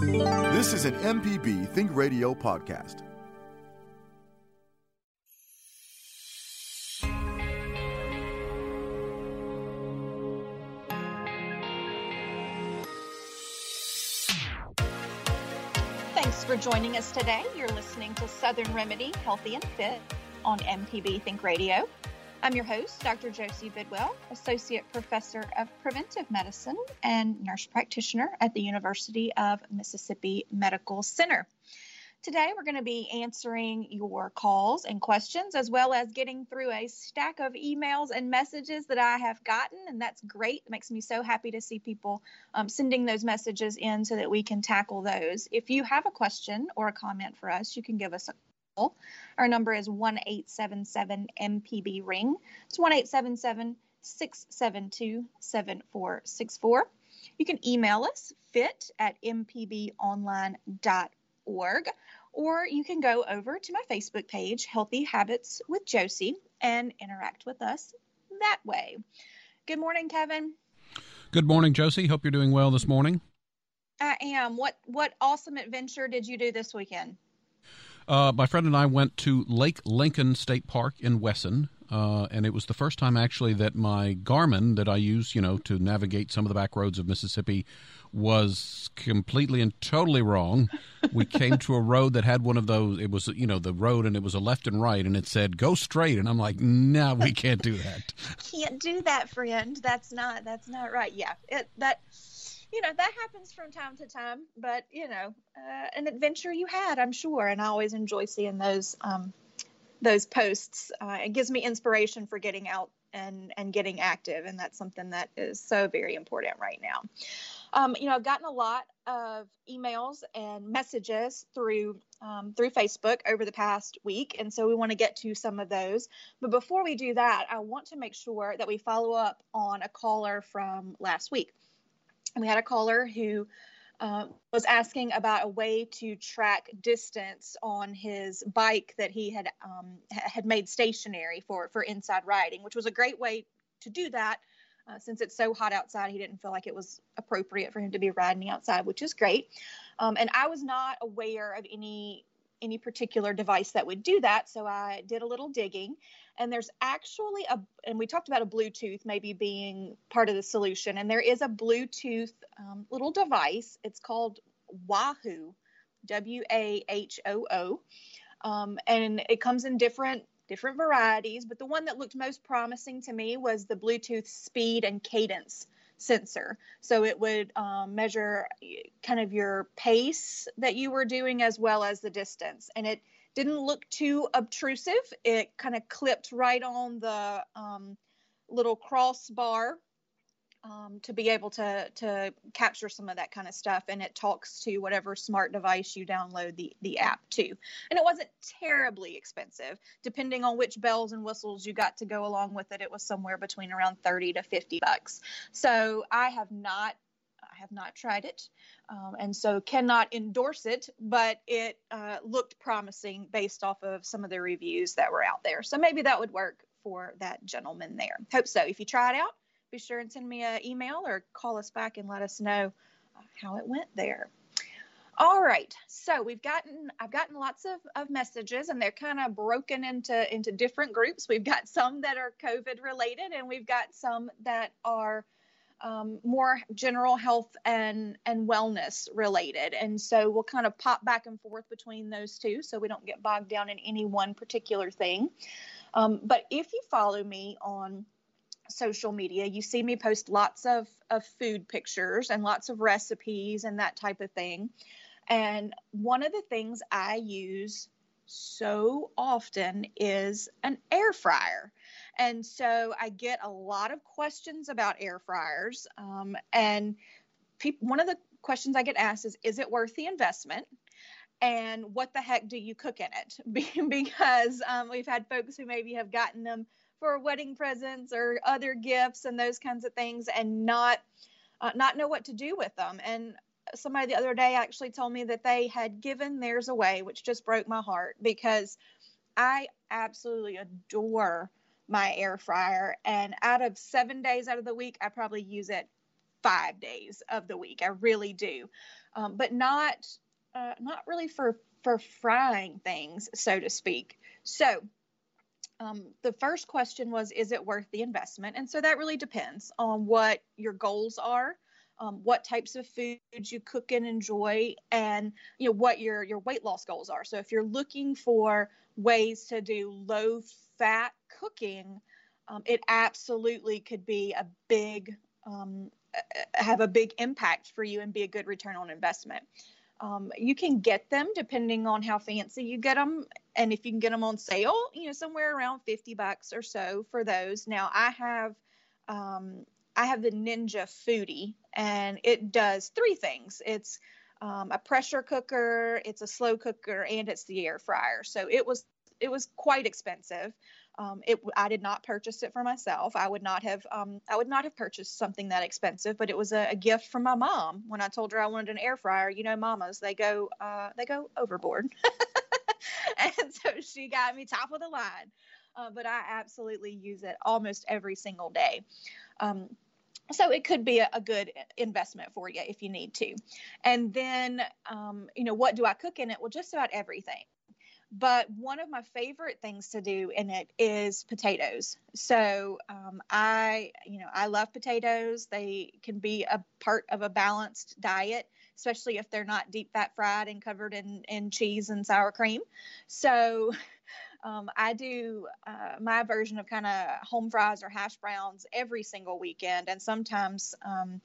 This is an MPB Think Radio podcast. Thanks for joining us today. You're listening to Southern Remedy Healthy and Fit on MPB Think Radio. I'm your host, Dr. Josie Bidwell, Associate Professor of Preventive Medicine and Nurse Practitioner at the University of Mississippi Medical Center. Today, we're going to be answering your calls and questions, as well as getting through a stack of emails and messages that I have gotten. And that's great. It makes me so happy to see people um, sending those messages in so that we can tackle those. If you have a question or a comment for us, you can give us a. Our number is 1 877 MPB Ring. It's 1 877 672 7464. You can email us fit at mpbonline.org or you can go over to my Facebook page, Healthy Habits with Josie, and interact with us that way. Good morning, Kevin. Good morning, Josie. Hope you're doing well this morning. I am. What what awesome adventure did you do this weekend? Uh, my friend and I went to Lake Lincoln State Park in Wesson, uh, and it was the first time actually that my Garmin that I use, you know, to navigate some of the back roads of Mississippi was completely and totally wrong. We came to a road that had one of those. It was, you know, the road, and it was a left and right, and it said go straight, and I'm like, no, we can't do that. can't do that, friend. That's not. That's not right. Yeah, it, that you know that happens from time to time but you know uh, an adventure you had i'm sure and i always enjoy seeing those um, those posts. Uh, it gives me inspiration for getting out and and getting active and that's something that is so very important right now. Um, you know i've gotten a lot of emails and messages through um, through facebook over the past week and so we want to get to some of those. But before we do that i want to make sure that we follow up on a caller from last week we had a caller who uh, was asking about a way to track distance on his bike that he had um, had made stationary for for inside riding, which was a great way to do that. Uh, since it's so hot outside, he didn't feel like it was appropriate for him to be riding outside, which is great. Um, and I was not aware of any any particular device that would do that. So I did a little digging, and there's actually a, and we talked about a Bluetooth maybe being part of the solution, and there is a Bluetooth um, little device. It's called Wahoo, W A H O O, um, and it comes in different different varieties. But the one that looked most promising to me was the Bluetooth speed and cadence sensor. So it would um, measure kind of your pace that you were doing as well as the distance. And it didn't look too obtrusive. It kind of clipped right on the um, little crossbar um, to be able to to capture some of that kind of stuff and it talks to whatever smart device you download the the app to and it wasn't terribly expensive depending on which bells and whistles you got to go along with it it was somewhere between around 30 to 50 bucks so i have not I have not tried it, um, and so cannot endorse it. But it uh, looked promising based off of some of the reviews that were out there. So maybe that would work for that gentleman there. Hope so. If you try it out, be sure and send me an email or call us back and let us know uh, how it went there. All right, so we've gotten I've gotten lots of, of messages and they're kind of broken into into different groups. We've got some that are COVID related and we've got some that are um, more general health and and wellness related. And so we'll kind of pop back and forth between those two so we don't get bogged down in any one particular thing. Um, but if you follow me on social media, you see me post lots of, of food pictures and lots of recipes and that type of thing. And one of the things I use so often is an air fryer. And so I get a lot of questions about air fryers. Um, and pe- one of the questions I get asked is, is it worth the investment? And what the heck do you cook in it? because um, we've had folks who maybe have gotten them for wedding presents or other gifts and those kinds of things, and not uh, not know what to do with them. And somebody the other day actually told me that they had given theirs away, which just broke my heart because I absolutely adore my air fryer. And out of seven days out of the week, I probably use it five days of the week. I really do, um, but not uh, not really for for frying things, so to speak. So. Um, the first question was, is it worth the investment? And so that really depends on what your goals are um, what types of foods you cook and enjoy and you know what your your weight loss goals are so if you're looking for ways to do low fat cooking um, it absolutely could be a big um, have a big impact for you and be a good return on investment um, you can get them depending on how fancy you get them and if you can get them on sale you know somewhere around 50 bucks or so for those now i have um, I have the Ninja Foodi, and it does three things. It's um, a pressure cooker, it's a slow cooker, and it's the air fryer. So it was it was quite expensive. Um, it I did not purchase it for myself. I would not have um, I would not have purchased something that expensive, but it was a, a, gift from my mom when I told her I wanted an air fryer. You know, mamas they go uh, they go overboard, and so she got me top of the line. Uh, but I absolutely use it almost every single day. Um, so it could be a, a, good investment for you if you need to and then um, you know what do i cook in it well just about everything but one of my favorite things to do in it is potatoes. So um, i you know i love potatoes. They can be a part of a balanced diet especially if they're not deep fat fried and covered in, in cheese and sour cream. So um, I do uh, my version of kind of home fries or hash browns every single weekend, and sometimes um,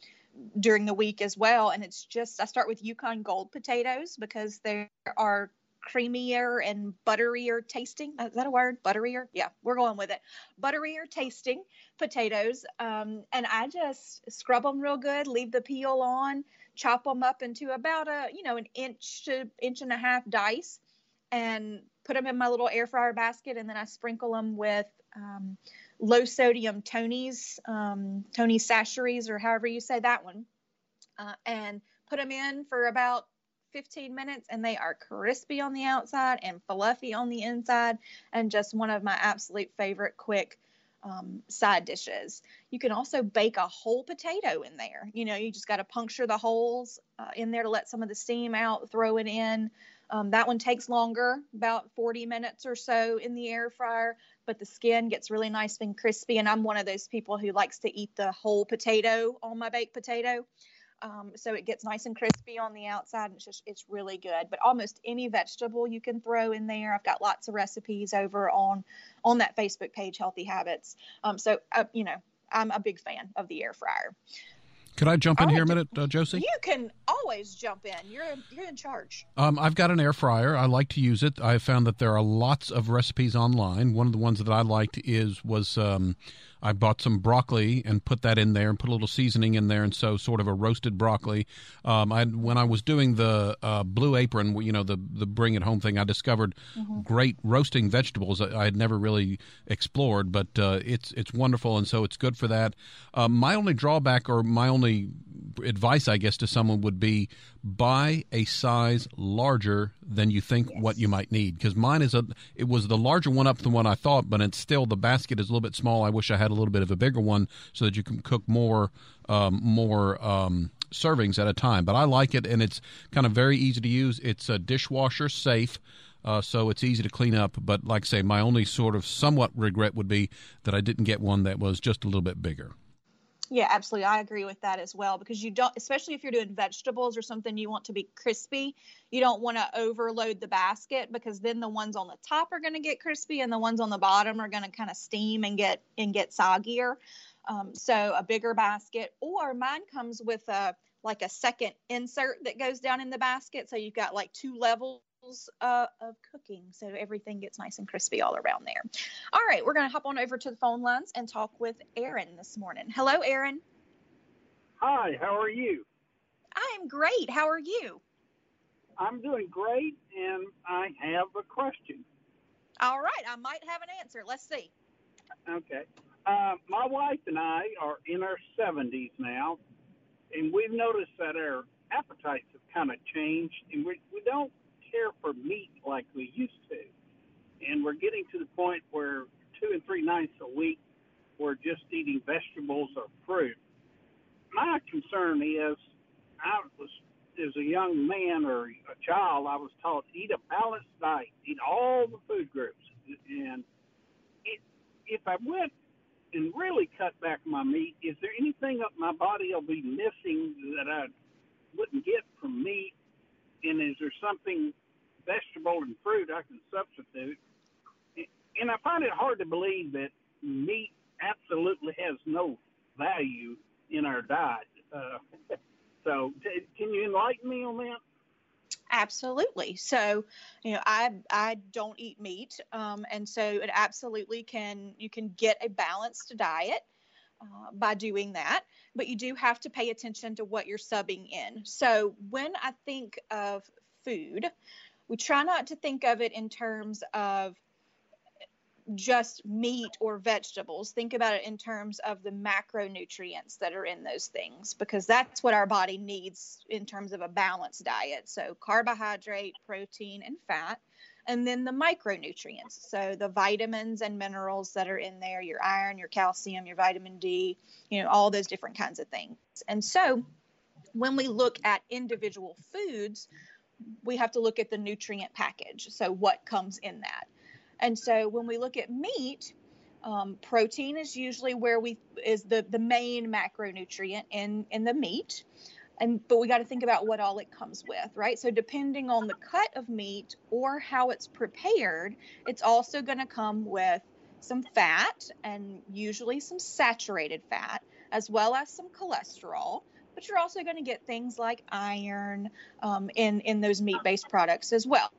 during the week as well. And it's just I start with Yukon Gold potatoes because they are creamier and butterier tasting. Is that a word? Butterier? Yeah, we're going with it. Butterier tasting potatoes. Um, and I just scrub them real good, leave the peel on, chop them up into about a, you know, an inch to inch and a half dice and put them in my little air fryer basket, and then I sprinkle them with um, low sodium Tony's, um, Tony's Chachere's, or however you say that one, uh, and put them in for about 15 minutes, and they are crispy on the outside and fluffy on the inside, and just one of my absolute favorite quick. Um, side dishes. You can also bake a whole potato in there. You know, you just got to puncture the holes uh, in there to let some of the steam out, throw it in. Um, that one takes longer, about 40 minutes or so in the air fryer, but the skin gets really nice and crispy. And I'm one of those people who likes to eat the whole potato on my baked potato. Um, so it gets nice and crispy on the outside and it's just it's really good but almost any vegetable you can throw in there i've got lots of recipes over on on that facebook page healthy habits um, so uh, you know i'm a big fan of the air fryer could I jump in here a minute, uh, Josie? You can always jump in. You're you're in charge. Um, I've got an air fryer. I like to use it. I found that there are lots of recipes online. One of the ones that I liked is was um, I bought some broccoli and put that in there and put a little seasoning in there, and so sort of a roasted broccoli. Um, I when I was doing the uh, Blue Apron, you know, the the bring it home thing, I discovered mm-hmm. great roasting vegetables I had never really explored, but uh, it's it's wonderful, and so it's good for that. Uh, my only drawback or my only advice, I guess, to someone would be buy a size larger than you think yes. what you might need. Because mine is a, it was the larger one up than what I thought, but it's still the basket is a little bit small. I wish I had a little bit of a bigger one so that you can cook more, um, more um, servings at a time. But I like it, and it's kind of very easy to use. It's a dishwasher safe. Uh, so it's easy to clean up. But like I say, my only sort of somewhat regret would be that I didn't get one that was just a little bit bigger. Yeah, absolutely. I agree with that as well because you don't, especially if you're doing vegetables or something you want to be crispy, you don't want to overload the basket because then the ones on the top are going to get crispy and the ones on the bottom are going to kind of steam and get and get soggier. Um, so a bigger basket, or mine comes with a like a second insert that goes down in the basket, so you've got like two levels uh, of cooking. So everything gets nice and crispy all around there. All right, we're going to hop on over to the phone lines and talk with Aaron this morning. Hello, Aaron. Hi, how are you? I am great. How are you? I'm doing great, and I have a question. All right, I might have an answer. Let's see. Okay. Uh, my wife and I are in our 70s now, and we've noticed that our appetites have kind of changed, and we, we don't care for meat like we used to. And we're getting to the point where two and three nights a week we're just eating vegetables or fruit. My concern is, I was as a young man or a child, I was taught eat a balanced diet, eat all the food groups, and it, if I went and really cut back my meat, is there anything up my body will be missing that I wouldn't get from meat? And is there something vegetable and fruit I can substitute? And I find it hard to believe that meat absolutely has no value in our diet. Uh, so, t- can you enlighten me on that? Absolutely. So, you know, I I don't eat meat, um, and so it absolutely can you can get a balanced diet uh, by doing that, but you do have to pay attention to what you're subbing in. So, when I think of food, we try not to think of it in terms of just meat or vegetables. Think about it in terms of the macronutrients that are in those things because that's what our body needs in terms of a balanced diet. So, carbohydrate, protein, and fat. And then the micronutrients. So, the vitamins and minerals that are in there your iron, your calcium, your vitamin D, you know, all those different kinds of things. And so, when we look at individual foods, we have to look at the nutrient package. So, what comes in that? And so when we look at meat, um, protein is usually where we is the the main macronutrient in in the meat and but we got to think about what all it comes with right so depending on the cut of meat or how it's prepared it's also going to come with some fat and usually some saturated fat as well as some cholesterol but you're also going to get things like iron um, in in those meat based products as well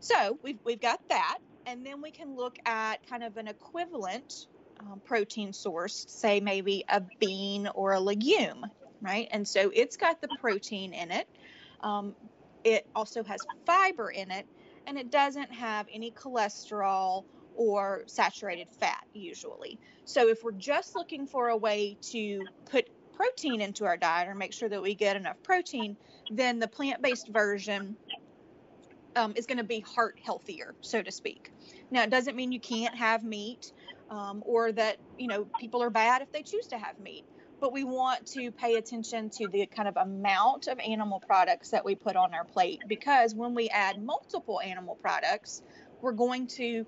so we've, we've got that and then we can look at kind of an equivalent um, protein source, say maybe a bean or a legume, right? And so it's got the protein in it. Um, it also has fiber in it, and it doesn't have any cholesterol or saturated fat usually. So if we're just looking for a way to put protein into our diet or make sure that we get enough protein, then the plant based version um, is going to be heart healthier, so to speak. Now, it doesn't mean you can't have meat um, or that, you know, people are bad if they choose to have meat. But we want to pay attention to the kind of amount of animal products that we put on our plate because when we add multiple animal products, we're going to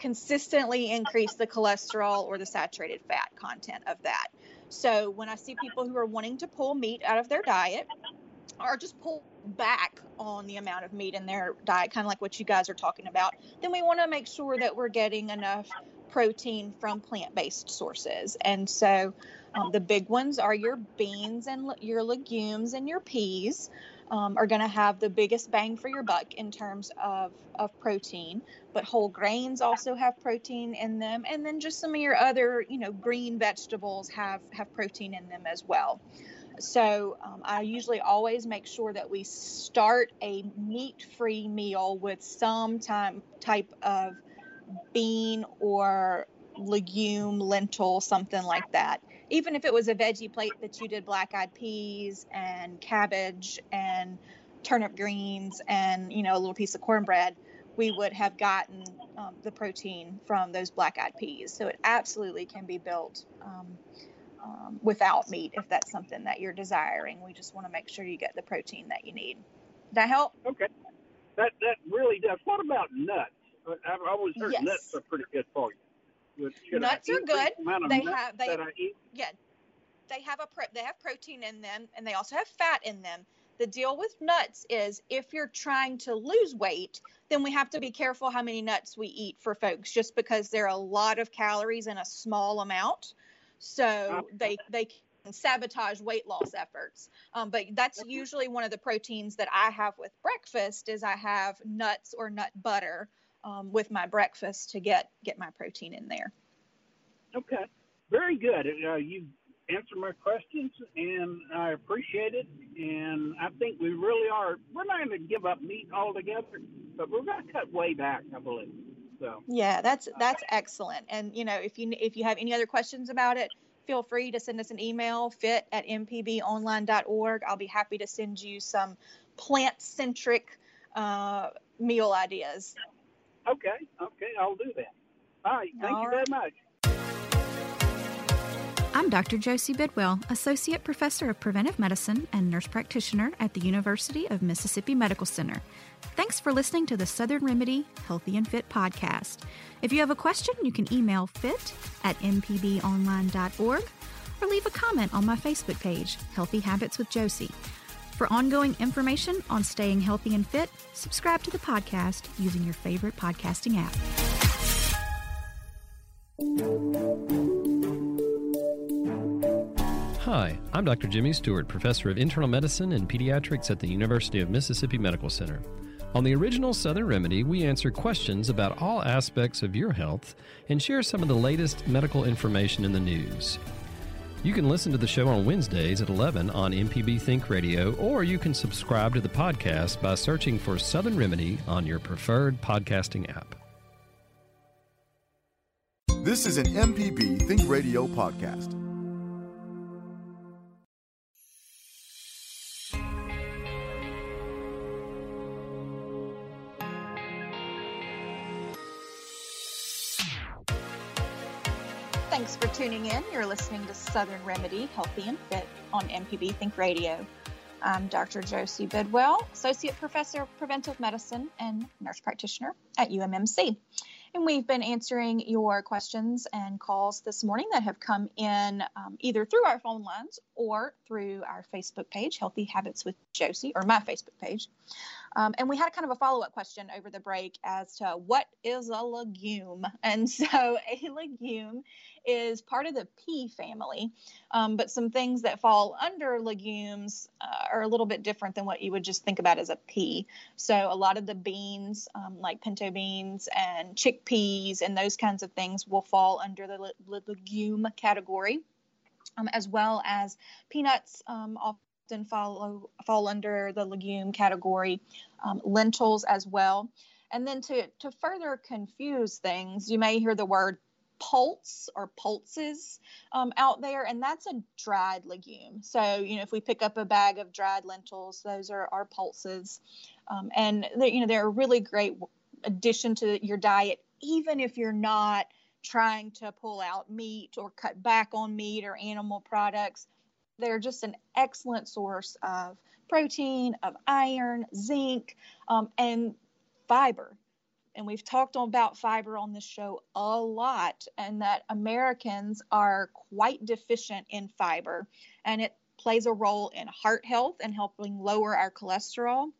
consistently increase the cholesterol or the saturated fat content of that. So when I see people who are wanting to pull meat out of their diet, or just pull back on the amount of meat in their diet, kind of like what you guys are talking about, then we want to make sure that we're getting enough protein from plant based sources. And so um, the big ones are your beans and your legumes and your peas. Um, are going to have the biggest bang for your buck in terms of, of protein, but whole grains also have protein in them, and then just some of your other, you know, green vegetables have have protein in them as well. So um, I usually always make sure that we start a meat-free meal with some time, type of bean or legume, lentil, something like that. Even if it was a veggie plate that you did black-eyed peas and cabbage and turnip greens and you know a little piece of cornbread, we would have gotten um, the protein from those black-eyed peas. So it absolutely can be built. Um, um, without meat if that's something that you're desiring. We just want to make sure you get the protein that you need. Does that help? Okay. That that really does. What about nuts? I've always heard yes. nuts are pretty good for you. Nuts are good. They have they yeah. They have a pro, they have protein in them and they also have fat in them. The deal with nuts is if you're trying to lose weight, then we have to be careful how many nuts we eat for folks just because there are a lot of calories in a small amount. So they they can sabotage weight loss efforts. Um, but that's usually one of the proteins that I have with breakfast is I have nuts or nut butter um, with my breakfast to get get my protein in there. Okay, very good. Uh, you answered my questions, and I appreciate it. And I think we really are. We're not going to give up meat altogether, but we're going to cut way back, I believe. So yeah, that's that's excellent. And you know, if you if you have any other questions about it, feel free to send us an email fit at mpbonline.org. I'll be happy to send you some plant centric uh, meal ideas. Okay, okay, I'll do that. All right, thank All you right. very much. I'm Dr. Josie Bidwell, Associate Professor of Preventive Medicine and Nurse Practitioner at the University of Mississippi Medical Center. Thanks for listening to the Southern Remedy Healthy and Fit podcast. If you have a question, you can email fit at mpbonline.org or leave a comment on my Facebook page, Healthy Habits with Josie. For ongoing information on staying healthy and fit, subscribe to the podcast using your favorite podcasting app. Hi, I'm Dr. Jimmy Stewart, Professor of Internal Medicine and Pediatrics at the University of Mississippi Medical Center. On the original Southern Remedy, we answer questions about all aspects of your health and share some of the latest medical information in the news. You can listen to the show on Wednesdays at 11 on MPB Think Radio, or you can subscribe to the podcast by searching for Southern Remedy on your preferred podcasting app. This is an MPB Think Radio podcast. For tuning in. You're listening to Southern Remedy Healthy and Fit on MPB Think Radio. I'm Dr. Josie Bidwell, Associate Professor of Preventive Medicine and Nurse Practitioner at UMMC. And we've been answering your questions and calls this morning that have come in um, either through our phone lines or through our Facebook page, Healthy Habits with Josie, or my Facebook page. Um, and we had kind of a follow up question over the break as to what is a legume. And so a legume is part of the pea family, um, but some things that fall under legumes uh, are a little bit different than what you would just think about as a pea. So a lot of the beans, um, like pinto beans and chickpeas and those kinds of things, will fall under the le- legume category. Um, as well as peanuts, um, often follow fall under the legume category, um, lentils as well. And then to to further confuse things, you may hear the word pulse or pulses um, out there, and that's a dried legume. So you know if we pick up a bag of dried lentils, those are our pulses, um, and they, you know they're a really great addition to your diet, even if you're not trying to pull out meat or cut back on meat or animal products they're just an excellent source of protein, of iron, zinc, um, and fiber. And we've talked about fiber on this show a lot, and that Americans are quite deficient in fiber, and it plays a role in heart health and helping lower our cholesterol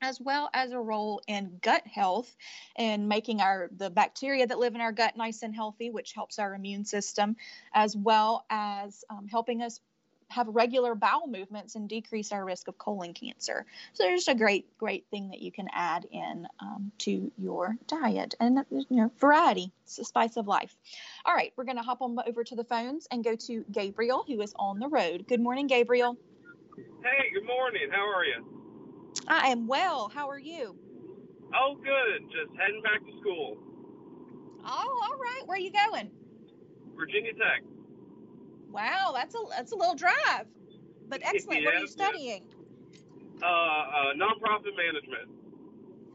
as well as a role in gut health and making our the bacteria that live in our gut nice and healthy which helps our immune system as well as um, helping us have regular bowel movements and decrease our risk of colon cancer. So there's a great, great thing that you can add in um, to your diet and you know variety. It's the spice of life. All right, we're going to hop on over to the phones and go to Gabriel, who is on the road. Good morning, Gabriel. Hey, good morning. How are you? I am well. How are you? Oh, good. Just heading back to school. Oh, all right. Where are you going? Virginia Tech. Wow, that's a that's a little drive, but excellent. what are you studying? Uh, uh, nonprofit management.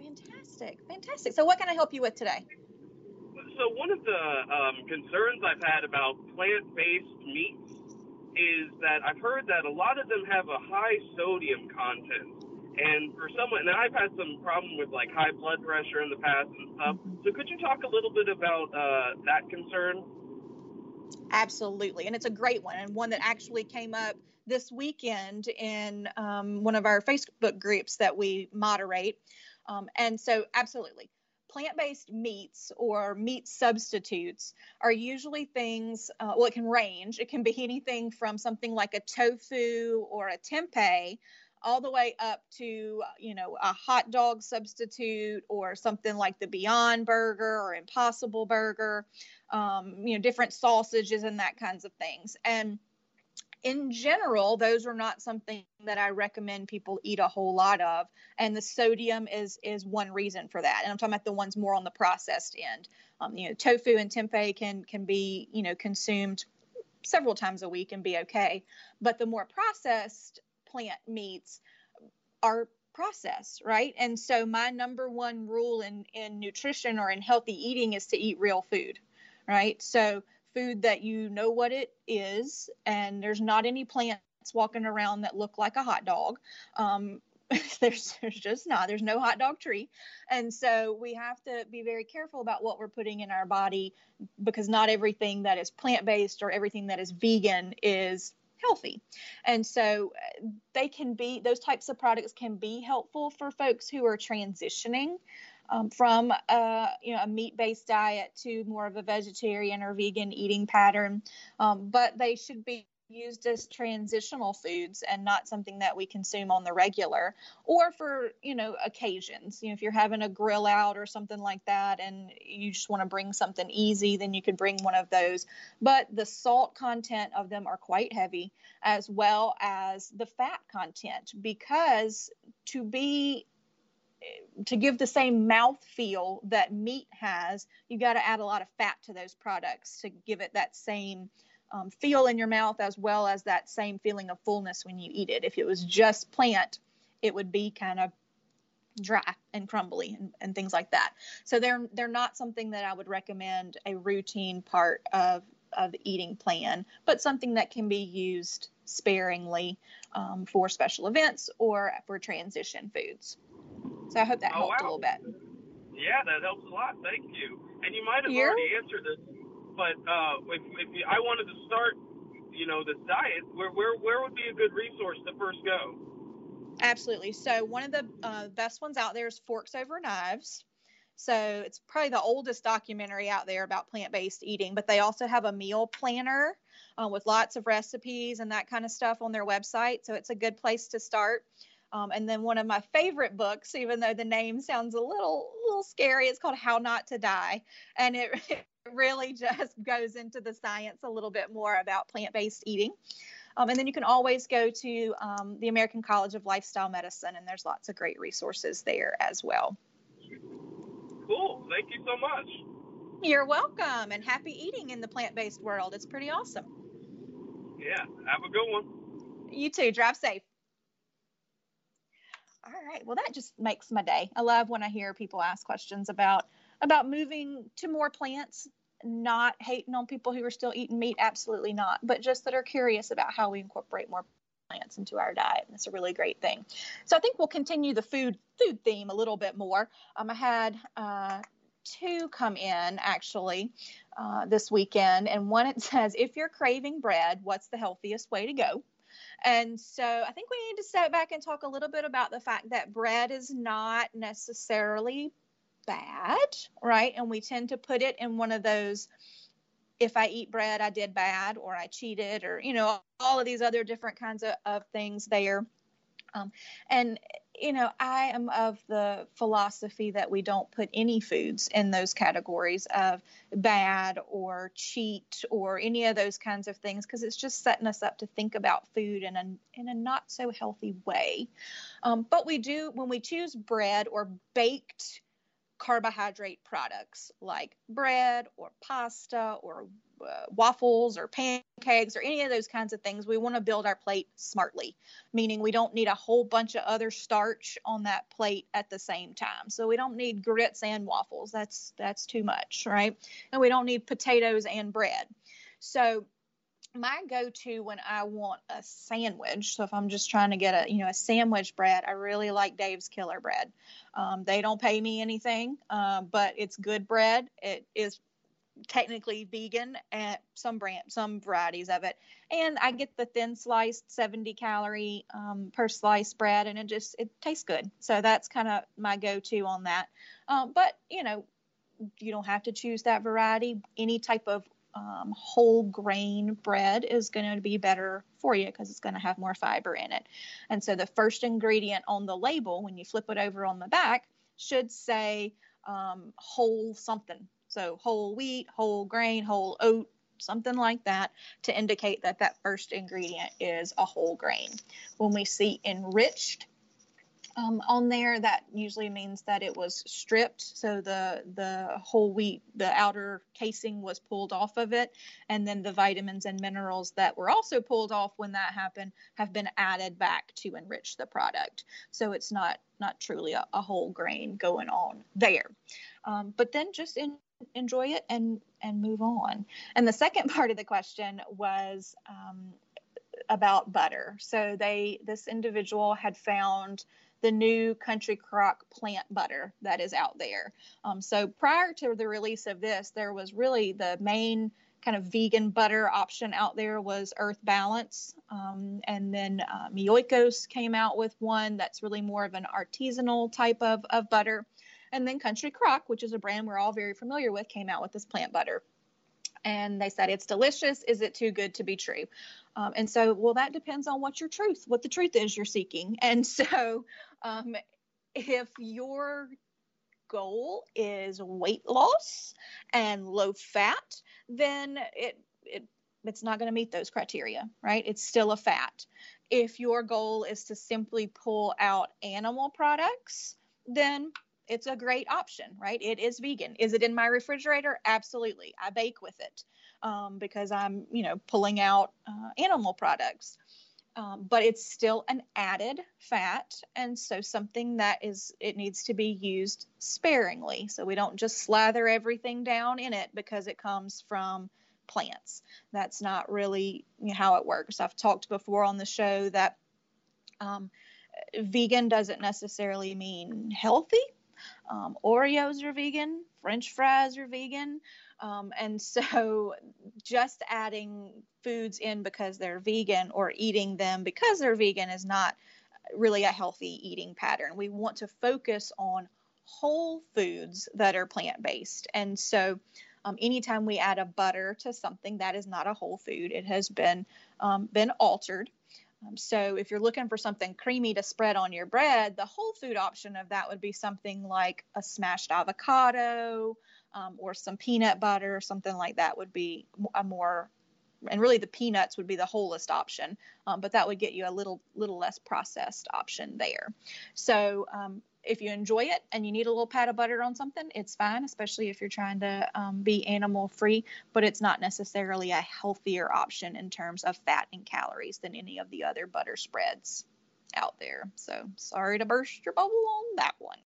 Fantastic, fantastic. So, what can I help you with today? So, one of the um, concerns I've had about plant-based meats is that I've heard that a lot of them have a high sodium content. And for someone, and I've had some problem with like high blood pressure in the past and stuff. Mm-hmm. So could you talk a little bit about uh, that concern? Absolutely. And it's a great one and one that actually came up this weekend in um, one of our Facebook groups that we moderate. Um, and so, absolutely. Plant based meats or meat substitutes are usually things, uh, well, it can range. It can be anything from something like a tofu or a tempeh all the way up to you know a hot dog substitute or something like the beyond burger or impossible burger um, you know different sausages and that kinds of things and in general, those are not something that I recommend people eat a whole lot of. And the sodium is is one reason for that. And I'm talking about the ones more on the processed end. Um, you know, tofu and tempeh can can be you know consumed several times a week and be okay. But the more processed plant meats are processed, right? And so my number one rule in in nutrition or in healthy eating is to eat real food, right? So food that you know what it is, and there's not any plants walking around that look like a hot dog. Um, there's there's just not there's no hot dog tree and so we have to be very careful about what we're putting in our body because not everything that is plant-based or everything that is vegan is healthy and so uh, they can be those types of products can be helpful for folks who are transitioning um, from a, you know, a meat-based diet to more of a vegetarian or vegan eating pattern. Um, but they should be used as transitional foods and not something that we consume on the regular or for you know occasions you know if you're having a grill out or something like that and you just want to bring something easy then you could bring one of those but the salt content of them are quite heavy as well as the fat content because to be to give the same mouth feel that meat has, you got to add a lot of fat to those products to give it that same um, feel in your mouth as well as that same feeling of fullness when you eat it. If it was just plant, it would be kind of dry and crumbly and, and things like that. So they're they're not something that I would recommend a routine part of of the eating plan, but something that can be used sparingly um, for special events or for transition foods. So I hope that oh, helped wow. a little bit. Yeah, that helps a lot. Thank you. And you might have Here? already answered this, but uh, if, if you, I wanted to start, you know, this diet, where, where where would be a good resource to first go? Absolutely. So one of the uh, best ones out there is Forks Over Knives. So it's probably the oldest documentary out there about plant-based eating, but they also have a meal planner uh, with lots of recipes and that kind of stuff on their website. So it's a good place to start. Um, and then one of my favorite books, even though the name sounds a little little scary, it's called How Not to Die, and it, it really just goes into the science a little bit more about plant-based eating. Um, and then you can always go to um, the American College of Lifestyle Medicine, and there's lots of great resources there as well. Cool. Thank you so much. You're welcome, and happy eating in the plant-based world. It's pretty awesome. Yeah. Have a good one. You too. Drive safe. All right. Well, that just makes my day. I love when I hear people ask questions about about moving to more plants. Not hating on people who are still eating meat, absolutely not, but just that are curious about how we incorporate more plants into our diet. And it's a really great thing. So I think we'll continue the food food theme a little bit more. Um, I had uh, two come in actually uh, this weekend, and one it says, "If you're craving bread, what's the healthiest way to go?" And so I think we need to step back and talk a little bit about the fact that bread is not necessarily bad, right? And we tend to put it in one of those if I eat bread, I did bad or I cheated or, you know, all of these other different kinds of, of things there. Um, and you know, I am of the philosophy that we don't put any foods in those categories of bad or cheat or any of those kinds of things because it's just setting us up to think about food in a in a not so healthy way. Um, but we do when we choose bread or baked carbohydrate products like bread or pasta or uh, waffles or pancakes or any of those kinds of things, we want to build our plate smartly, meaning we don't need a whole bunch of other starch on that plate at the same time. So we don't need grits and waffles. That's that's too much, right? And we don't need potatoes and bread. So my go-to when I want a sandwich. So if I'm just trying to get a you know a sandwich bread, I really like Dave's Killer Bread. Um, they don't pay me anything, uh, but it's good bread. It is technically vegan at some brand some varieties of it. And i get the thin sliced 70 calorie um, per slice bread and it just it tastes good. So that's kind of my go-to on that. Um, but you know you don't have to choose that variety. Any type of um, whole grain bread is going to be better for you because it's going to have more fiber in it. And so the first ingredient on the label when you flip it over on the back should say um, whole something so whole wheat, whole grain, whole oat, something like that to indicate that that first ingredient is a whole grain. When we see enriched um, on there, that usually means that it was stripped. So the the whole wheat, the outer casing was pulled off of it, and then the vitamins and minerals that were also pulled off when that happened have been added back to enrich the product. So it's not not truly a, a whole grain going on there. Um, but then just in, enjoy it and and move on. And the second part of the question was um, about butter. So they this individual had found the new Country Crock plant butter that is out there. Um, so prior to the release of this, there was really the main kind of vegan butter option out there was Earth Balance. Um, and then um, Miyoko's came out with one that's really more of an artisanal type of, of butter. And then Country Crock, which is a brand we're all very familiar with, came out with this plant butter. And they said, it's delicious. Is it too good to be true? Um, and so, well, that depends on what your truth, what the truth is you're seeking. And so, um, if your goal is weight loss and low fat, then it, it it's not going to meet those criteria, right? It's still a fat. If your goal is to simply pull out animal products, then it's a great option, right? It is vegan. Is it in my refrigerator? Absolutely. I bake with it um, because I'm, you know, pulling out uh, animal products. Um, but it's still an added fat, and so something that is it needs to be used sparingly. So we don't just slather everything down in it because it comes from plants. That's not really how it works. I've talked before on the show that um, vegan doesn't necessarily mean healthy. Um, Oreos are vegan, French fries are vegan. Um, and so just adding foods in because they're vegan or eating them because they're vegan is not really a healthy eating pattern. We want to focus on whole foods that are plant based. And so um, anytime we add a butter to something that is not a whole food, it has been um, been altered. Um, so if you're looking for something creamy to spread on your bread, the whole food option of that would be something like a smashed avocado, um, or some peanut butter or something like that would be a more and really the peanuts would be the wholest option. Um, but that would get you a little little less processed option there. So um, if you enjoy it and you need a little pat of butter on something it's fine especially if you're trying to um, be animal free but it's not necessarily a healthier option in terms of fat and calories than any of the other butter spreads out there. So sorry to burst your bubble on that one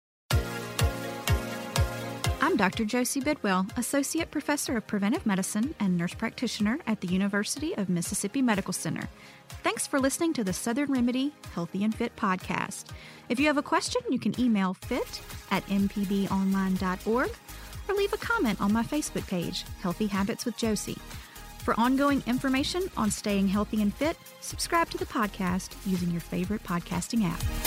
Dr. Josie Bidwell, Associate Professor of Preventive Medicine and Nurse Practitioner at the University of Mississippi Medical Center. Thanks for listening to the Southern Remedy Healthy and Fit podcast. If you have a question, you can email fit at mpbonline.org or leave a comment on my Facebook page, Healthy Habits with Josie. For ongoing information on staying healthy and fit, subscribe to the podcast using your favorite podcasting app.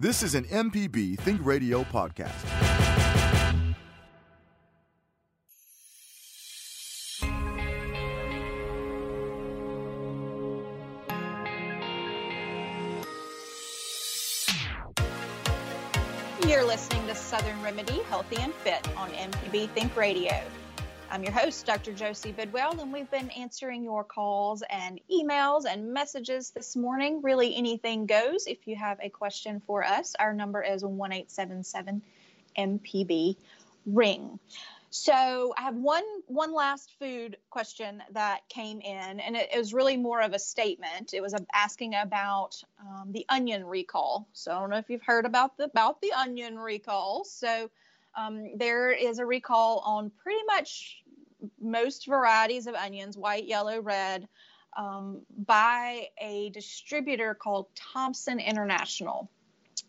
This is an MPB Think Radio podcast. You're listening to Southern Remedy Healthy and Fit on MPB Think Radio. I'm your host, Dr. Josie Bidwell, and we've been answering your calls and emails and messages this morning. Really, anything goes. If you have a question for us, our number is 1 877 MPB Ring. So I have one one last food question that came in, and it, it was really more of a statement. It was asking about um, the onion recall. So I don't know if you've heard about the about the onion recall. So um, there is a recall on pretty much most varieties of onions, white, yellow, red, um, by a distributor called Thompson International.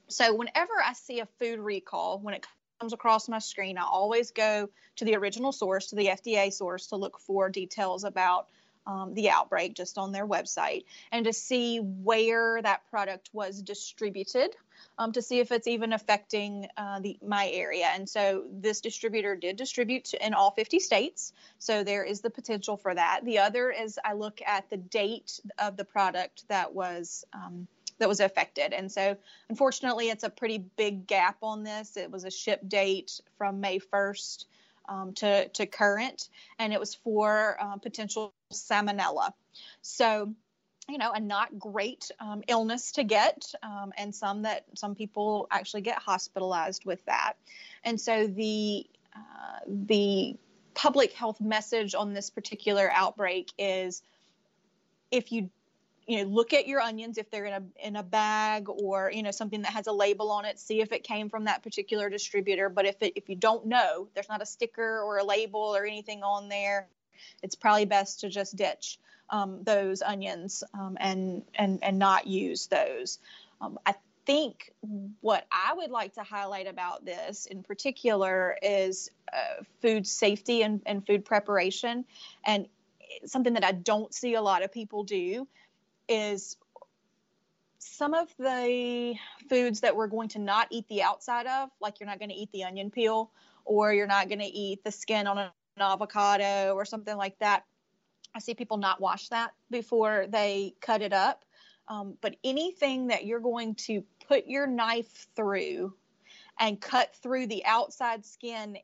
So whenever I see a food recall, when it comes across my screen, I always go to the original source, to the FDA source, to look for details about um, the outbreak just on their website and to see where that product was distributed um, to see if it's even affecting uh, the my area. And so this distributor did distribute in all 50 states. So there is the potential for that. The other is I look at the date of the product that was. Um, that was affected. And so, unfortunately, it's a pretty big gap on this. It was a ship date from May 1st um, to, to current, and it was for uh, potential salmonella. So, you know, a not great um, illness to get, um, and some that some people actually get hospitalized with that. And so the uh, the public health message on this particular outbreak is if you you know look at your onions if they're in a in a bag or you know something that has a label on it see if it came from that particular distributor but if it if you don't know there's not a sticker or a label or anything on there it's probably best to just ditch um, those onions um, and and and not use those. Um, i think what i would like to highlight about this in particular is uh, food safety and, and food preparation. And something that i don't see a lot of people do is some of the foods that we're going to not eat the outside of, like you're not going to eat the onion peel or you're not going to eat the skin on an avocado or something like that. I see people not wash that before they cut it up. Um, but anything that you're going to put your knife through and cut through the outside skin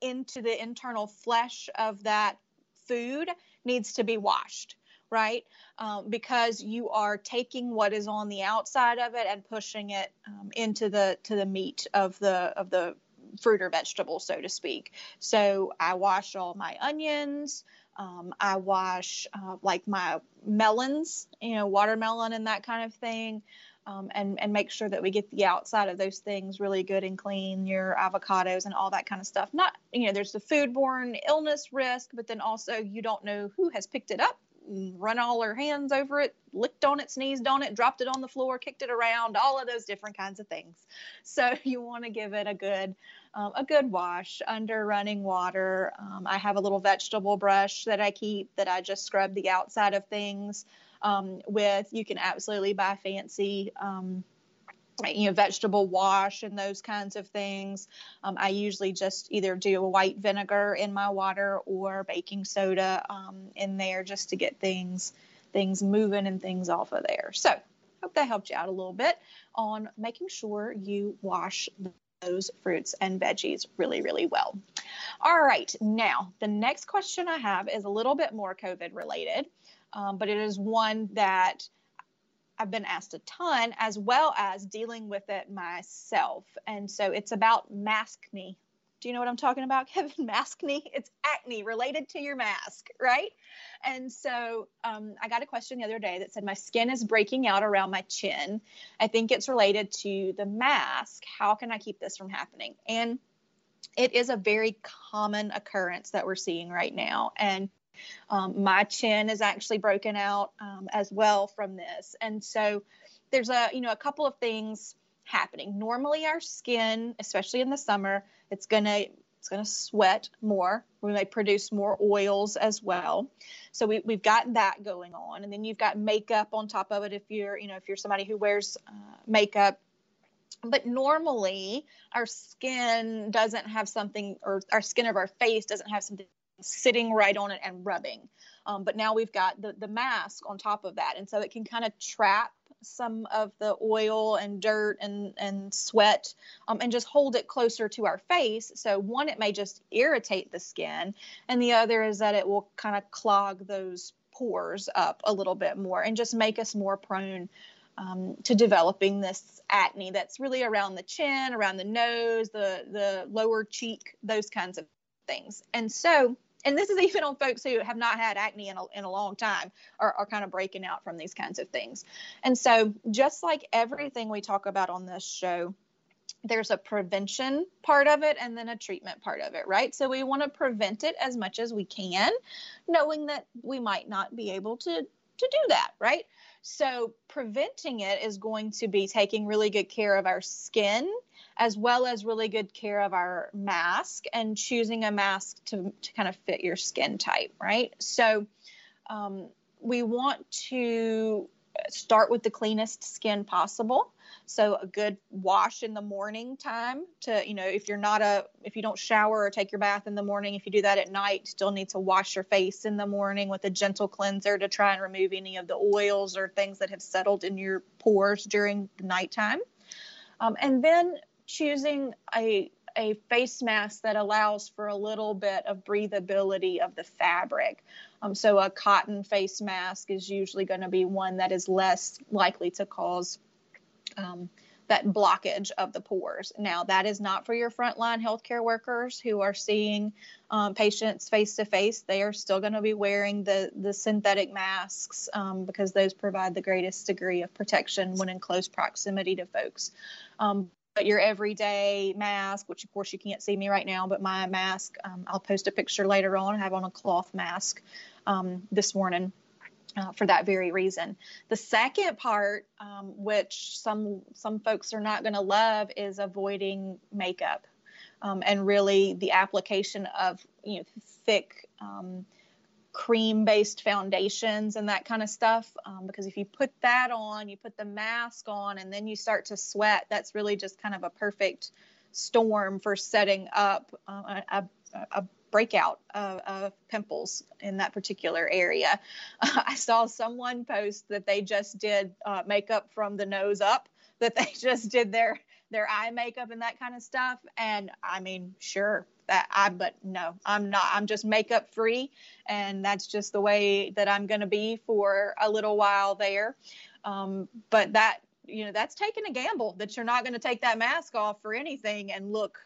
into the internal flesh of that food needs to be washed right? Um, because you are taking what is on the outside of it and pushing it um, into the to the meat of the of the fruit or vegetable, so to speak. So I wash all my onions. Um, I wash uh, like my melons, you know, watermelon and that kind of thing. Um, and and make sure that we get the outside of those things really good and clean. Your avocados and all that kind of stuff. Not you know, there's the foodborne illness risk, but then also you don't know who has picked it up run all her hands over it, licked on it, sneezed on it, dropped it on the floor, kicked it around, all of those different kinds of things. So you want to give it a good um, a good wash under running water. Um, I have a little vegetable brush that I keep that I just scrub the outside of things um, with. You can absolutely buy fancy um, you know vegetable wash and those kinds of things. Um, i usually just either do a white vinegar in my water or baking soda um, in there just to get things things moving and things off of there. So hope that helped you out a little bit on making sure you wash those fruits and veggies really really well. All right now the next question i have is a little bit more covid related um, but it is one that I've been asked a ton, as well as dealing with it myself. And so it's about maskne. Do you know what I'm talking about, Kevin? Maskne? It's acne related to your mask, right? And so um, I got a question the other day that said, My skin is breaking out around my chin. I think it's related to the mask. How can I keep this from happening? And it is a very common occurrence that we're seeing right now. And um, my chin is actually broken out um, as well from this. And so there's a, you know, a couple of things happening. Normally our skin, especially in the summer, it's going to it's going to sweat more. We may produce more oils as well. So we, we've got that going on. And then you've got makeup on top of it if you're, you know, if you're somebody who wears uh, makeup. But normally our skin doesn't have something, or our skin of our face doesn't have something sitting right on it and rubbing. Um, but now we've got the, the mask on top of that. And so it can kind of trap some of the oil and dirt and, and sweat um, and just hold it closer to our face. So, one, it may just irritate the skin, and the other is that it will kind of clog those pores up a little bit more and just make us more prone um, to developing this acne that's really around the chin, around the nose, the, the lower cheek, those kinds of things. And so, and this is even on folks who have not had acne in a, in a long time are, are kind of breaking out from these kinds of things. And so, just like everything we talk about on this show, there's a prevention part of it and then a treatment part of it, right? So we want to prevent it as much as we can, knowing that we might not be able to to do that, right? So preventing it is going to be taking really good care of our skin as well as really good care of our mask and choosing a mask to, to kind of fit your skin type, right? So um, we want to start with the cleanest skin possible so a good wash in the morning time to, you know, if you're not a, if you don't shower or take your bath in the morning, if you do that at night, still need to wash your face in the morning with a gentle cleanser to try and remove any of the oils or things that have settled in your pores during the nighttime. Um, and then choosing a a face mask that allows for a little bit of breathability of the fabric. Um, so a cotton face mask is usually going to be one that is less likely to cause um, that blockage of the pores. Now, that is not for your frontline healthcare workers who are seeing um, patients face to face. They are still going to be wearing the the synthetic masks um, because those provide the greatest degree of protection when in close proximity to folks. Um, your everyday mask, which of course you can't see me right now, but my mask, um, I'll post a picture later on. I have on a cloth mask um, this morning uh, for that very reason. The second part, um, which some some folks are not going to love, is avoiding makeup, um, and really the application of you know thick um, cream-based foundations and that kind of stuff. Um, because if you put that on, you put the mask on, and then you start to sweat, that's really just kind of a perfect storm for setting up uh, a, a breakout of, of, pimples in that particular area. Uh, I saw someone post that they just did uh, makeup from the nose up, that they just did their their eye makeup and that kind of stuff. And I mean, sure that I, but no, I'm not. I'm just makeup free, and that's just the way that I'm going to be for a little while there. Um, but that you know that's taking a gamble that you're not going to take that mask off for anything and look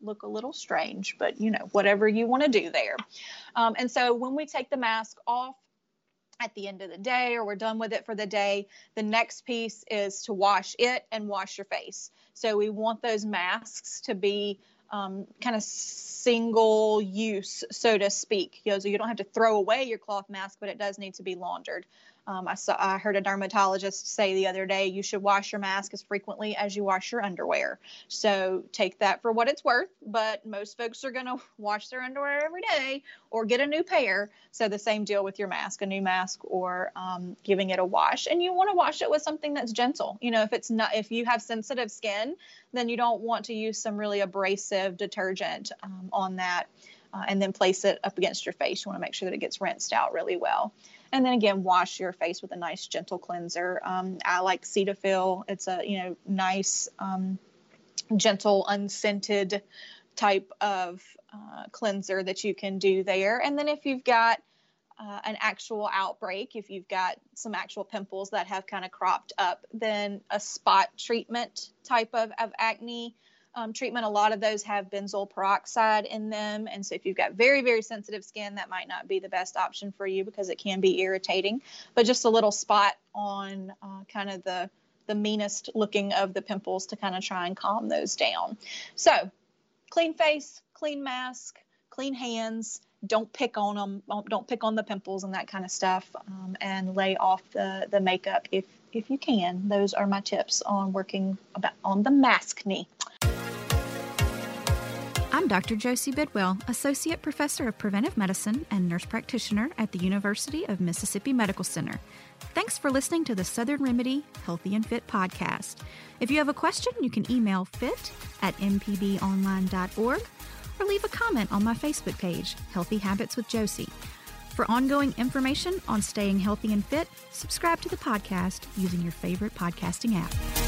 look a little strange, but you know, whatever you want to do there. Um, and so when we take the mask off, at the end of the day or we're done with it for the day the next piece is to wash it and wash your face so we want those masks to be um, kind of single use so to speak you know so you don't have to throw away your cloth mask but it does need to be laundered um, I saw I heard a dermatologist say the other day you should wash your mask as frequently as you wash your underwear. So take that for what it's worth, but most folks are going to wash their underwear every day or get a new pair. So the same deal with your mask, a new mask or um, giving it a wash. And you want to wash it with something that's gentle. You know, if it's not if you have sensitive skin, then you don't want to use some really abrasive detergent um, on that. Uh, and then place it up against your face. You want to make sure that it gets rinsed out really well. And then again, wash your face with a nice gentle cleanser. Um, I like Cetaphil. It's a you know nice, um, gentle, unscented type of uh, cleanser that you can do there. And then if you've got uh, an actual outbreak, if you've got some actual pimples that have kind of cropped up, then a spot treatment type of, of acne um, treatment, a lot of those have benzoyl peroxide in them. And so if you've got very, very sensitive skin, that might not be the best option for you because it can be irritating. But just a little spot on uh, kind of the the meanest looking of the pimples to kind of try and calm those down. So, clean face, clean mask, clean hands. Don't pick on them. Don't pick on the pimples and that kind of stuff. Um, and lay off the the makeup if if you can. Those are my tips on working about on the maskne. Dr. Josie Bidwell, Associate Professor of Preventive Medicine and Nurse Practitioner at the University of Mississippi Medical Center. Thanks for listening to the Southern Remedy Healthy and Fit podcast. If you have a question, you can email fit at mpbonline.org or leave a comment on my Facebook page, Healthy Habits with Josie. For ongoing information on staying healthy and fit, subscribe to the podcast using your favorite podcasting app.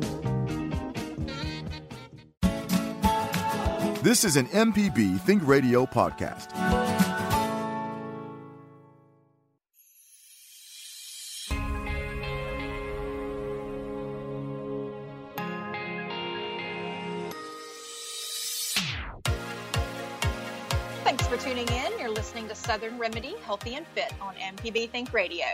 This is an MPB Think Radio podcast. Thanks for tuning in. You're listening to Southern Remedy Healthy and Fit on MPB Think Radio.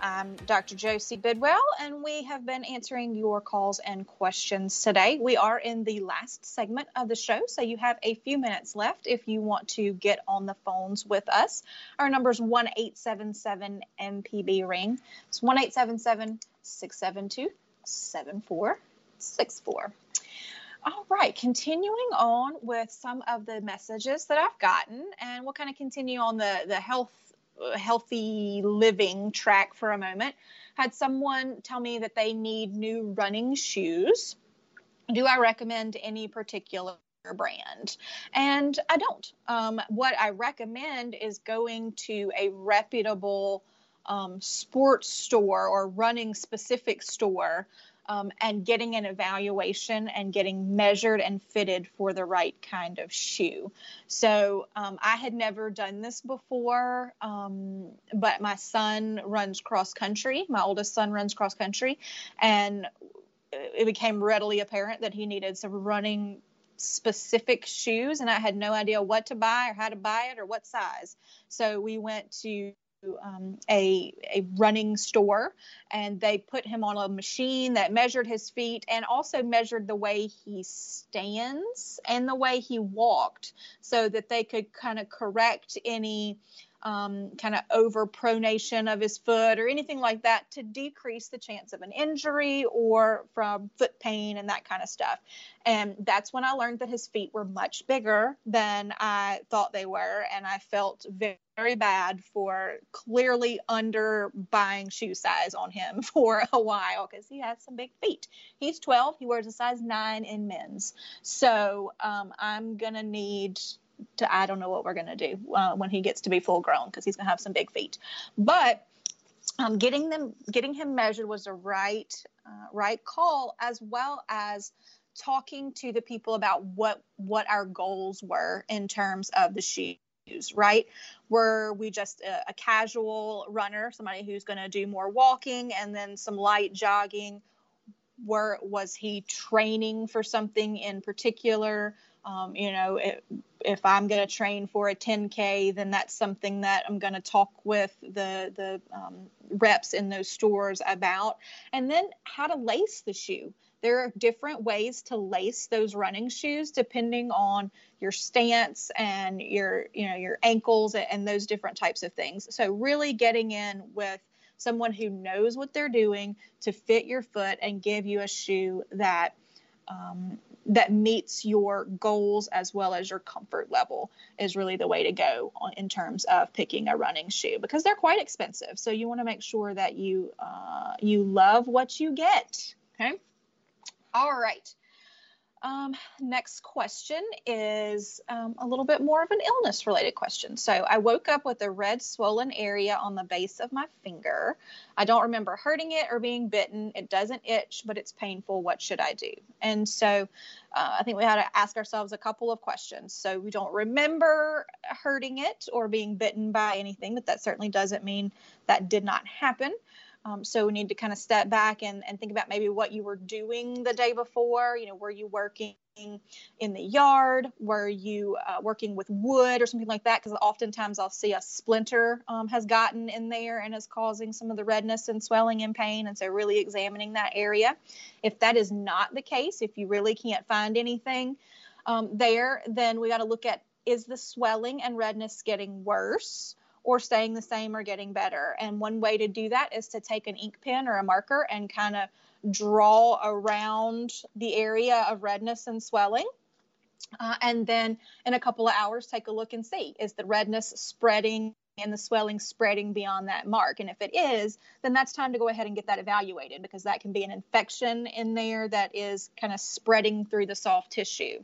I'm Dr. Josie Bidwell, and we have been answering your calls and questions today. We are in the last segment of the show, so you have a few minutes left if you want to get on the phones with us. Our number is 1 877 MPB Ring. It's 1 877 672 7464. All right, continuing on with some of the messages that I've gotten, and we'll kind of continue on the, the health healthy living track for a moment. Had someone tell me that they need new running shoes. Do I recommend any particular brand? And I don't. Um, what I recommend is going to a reputable um, sports store or running specific store um, and getting an evaluation and getting measured and fitted for the right kind of shoe. So um, I had never done this before, um, but my son runs cross country. My oldest son runs cross country, and it became readily apparent that he needed some running specific shoes and I had no idea what to buy or how to buy it or what size. So we went to um, a, a running store and they put him on a machine that measured his feet and also measured the way he stands and the way he walked so that they could kind of correct any um, kind of over pronation of his foot or anything like that to decrease the chance of an injury or from foot pain and that kind of stuff. And that's when I learned that his feet were much bigger than I thought they were. And I felt very, very bad for clearly under buying shoe size on him for a while because he has some big feet. He's 12, he wears a size 9 in men's. So um, I'm going to need to I don't know what we're to do uh, when he gets to be full grown because he's to have some big feet. But um, getting them getting him measured was the right uh, right call as well as talking to the people about what what our goals were in terms of the shoes right? Were we just a, a casual runner somebody who's going to do more walking and then some light jogging? Were was he training for something in particular um, you know, it, if I'm going to train for a 10K, then that's something that I'm going to talk with the the um, reps in those stores about. And then how to lace the shoe. There are different ways to lace those running shoes depending on your stance and your you know your ankles and those different types of things. So really getting in with someone who knows what they're doing to fit your foot and give you a shoe that um, that meets your goals as well as your comfort level is really the way to go in terms of picking a running shoe because they're quite expensive. So you want to make sure that you uh, you love what you get. Okay. All right. Um, next question is um, a little bit more of an illness related question. So I woke up with a red swollen area on the base of my finger. I don't remember hurting it or being bitten. It doesn't itch, but it's painful. What should I do? And so uh, I think we had to ask ourselves a couple of questions. So we don't remember hurting it or being bitten by anything, but that certainly doesn't mean that did not happen. Um, so we need to kind of step back and, and think about maybe what you were doing the day before. You know, were you working in the yard? Were you uh, working with wood or something like that? Because oftentimes I'll see a splinter um, has gotten in there and is causing some of the redness and swelling and pain. And so really examining that area. If that is not the case, if you really can't find anything um, there, then we got to look at is the swelling and redness getting worse? Or staying the same or getting better. And one way to do that is to take an ink pen or a marker and kind of draw around the area of redness and swelling. Uh, and then in a couple of hours, take a look and see is the redness spreading and the swelling spreading beyond that mark. And if it is, then that's time to go ahead and get that evaluated because that can be an infection in there that is kind of spreading through the soft tissue.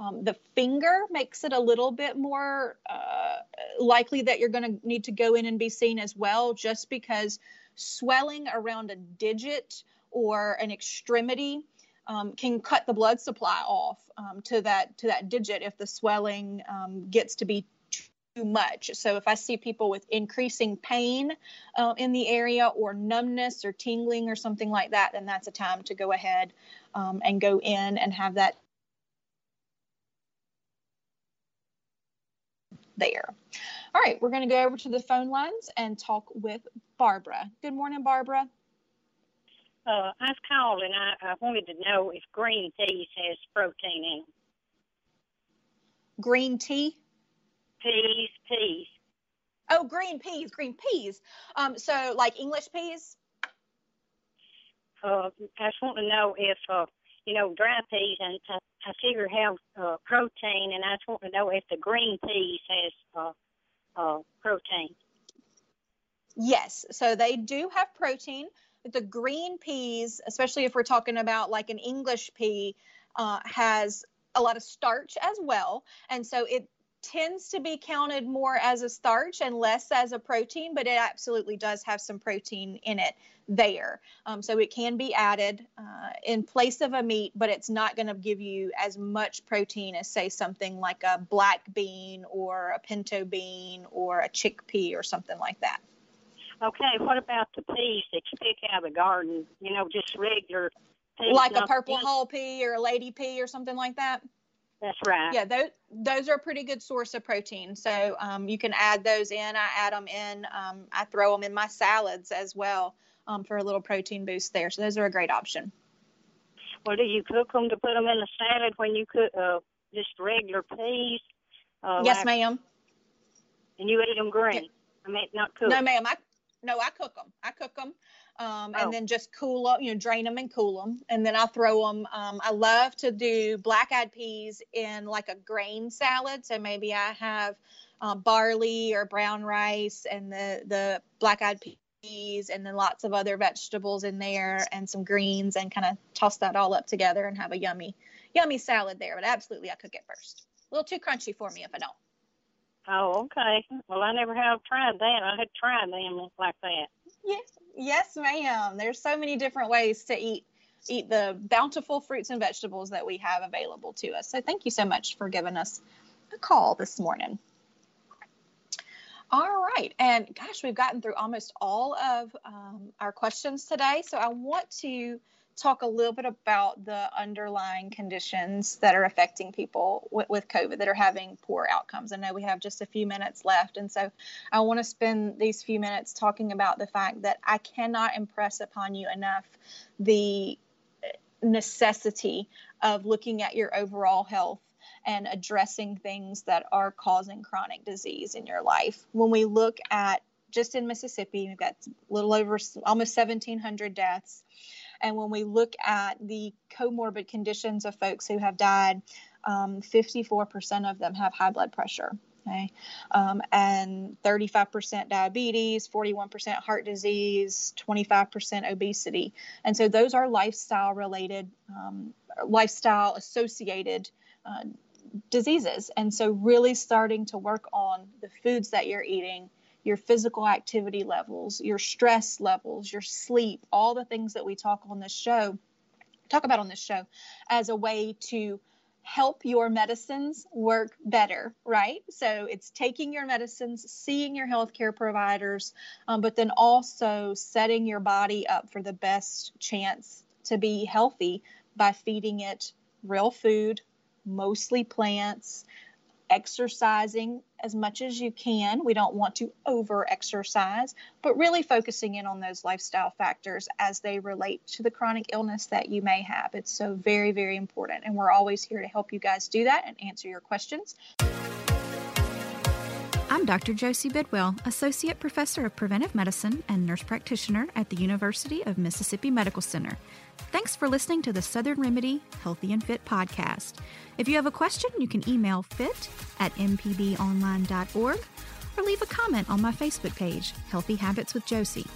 Um, the finger makes it a little bit more uh, likely that you're going to need to go in and be seen as well, just because swelling around a digit or an extremity um, can cut the blood supply off um, to that to that digit if the swelling um, gets to be too much. So if I see people with increasing pain uh, in the area or numbness or tingling or something like that, then that's a time to go ahead um, and go in and have that there. All right, we're going to go over to the phone lines and talk with Barbara. Good morning, Barbara. Uh, I was calling. I, I wanted to know if green peas has protein in them. Green tea? Peas, peas. Oh, green peas, green peas. Um, so like English peas? Uh, I just want to know if, uh, you know, dry peas and I, I figure have uh, protein, and I just want to know if the green peas has uh, uh, protein. Yes, so they do have protein. The green peas, especially if we're talking about like an English pea, uh, has a lot of starch as well, and so it tends to be counted more as a starch and less as a protein, but it absolutely does have some protein in it there. Um, so it can be added uh, in place of a meat, but it's not going to give you as much protein as, say, something like a black bean or a pinto bean or a chickpea or something like that. Okay, what about the peas that you pick out of the garden? You know, just regular peas. Like a purple hull pea or a lady pea or something like that? That's right. Yeah, those those are a pretty good source of protein. So um, you can add those in. I add them in. Um, I throw them in my salads as well um, for a little protein boost there. So those are a great option. Well, do you cook them to put them in the salad when you cook uh, just regular peas? Uh, yes, like, ma'am. And you eat them green? I mean, not cooked. No, ma'am. I no, I cook them. I cook them. Um, and Oh. then just cool up, you know, drain them and cool them. And then I throw them. Um, I love to do black eyed peas in like a grain salad. So maybe I have um, barley or brown rice and the, the black eyed peas and then lots of other vegetables in there and some greens and kind of toss that all up together and have a yummy, yummy salad there. But absolutely, I cook it first. A little too crunchy for me if I don't. Oh, okay. Well, I never have tried that. I had tried them like that. Yes, yes, ma'am. There's so many different ways to eat eat the bountiful fruits and vegetables that we have available to us. So thank you so much for giving us a call this morning. All right, and gosh, we've gotten through almost all of um, our questions today. So I want to talk a little bit about the underlying conditions that are affecting people with, with COVID that are having poor outcomes. I know we have just a few minutes left, and so I want to spend these few minutes talking about the fact that I cannot impress upon you enough the necessity of looking at your overall health and addressing things that are causing chronic disease in your life. When we look at just in Mississippi, we've got a little over almost 1,700 deaths. And when we look at the comorbid conditions of folks who have died, um, 54% of them have high blood pressure. Okay. Um, and 35% diabetes, 41% heart disease, 25% obesity. And so those are lifestyle related, um, lifestyle associated uh, diseases. And so, really starting to work on the foods that you're eating, your physical activity levels, your stress levels, your sleep, all the things that we talk on this show, talk about on this show as a way to help your medicines work better, right? So it's taking your medicines, seeing your healthcare providers, um, but then also setting your body up for the best chance to be healthy by feeding it real food, mostly plants, exercising as much as you can. We don't want to over exercise, but really focusing in on those lifestyle factors as they relate to the chronic illness that you may have. It's so very, very important. And we're always here to help you guys do that and answer your questions. I'm Dr. Josie Bidwell, Associate Professor of Preventive Medicine and Nurse Practitioner at the University of Mississippi Medical Center. Thanks for listening to the Southern Remedy Healthy and Fit podcast. If you have a question, you can email fit at mpbonline.org or leave a comment on my Facebook page, Healthy Habits with Josie.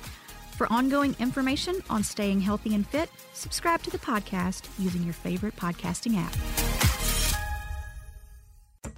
For ongoing information on staying healthy and fit, subscribe to the podcast using your favorite podcasting app.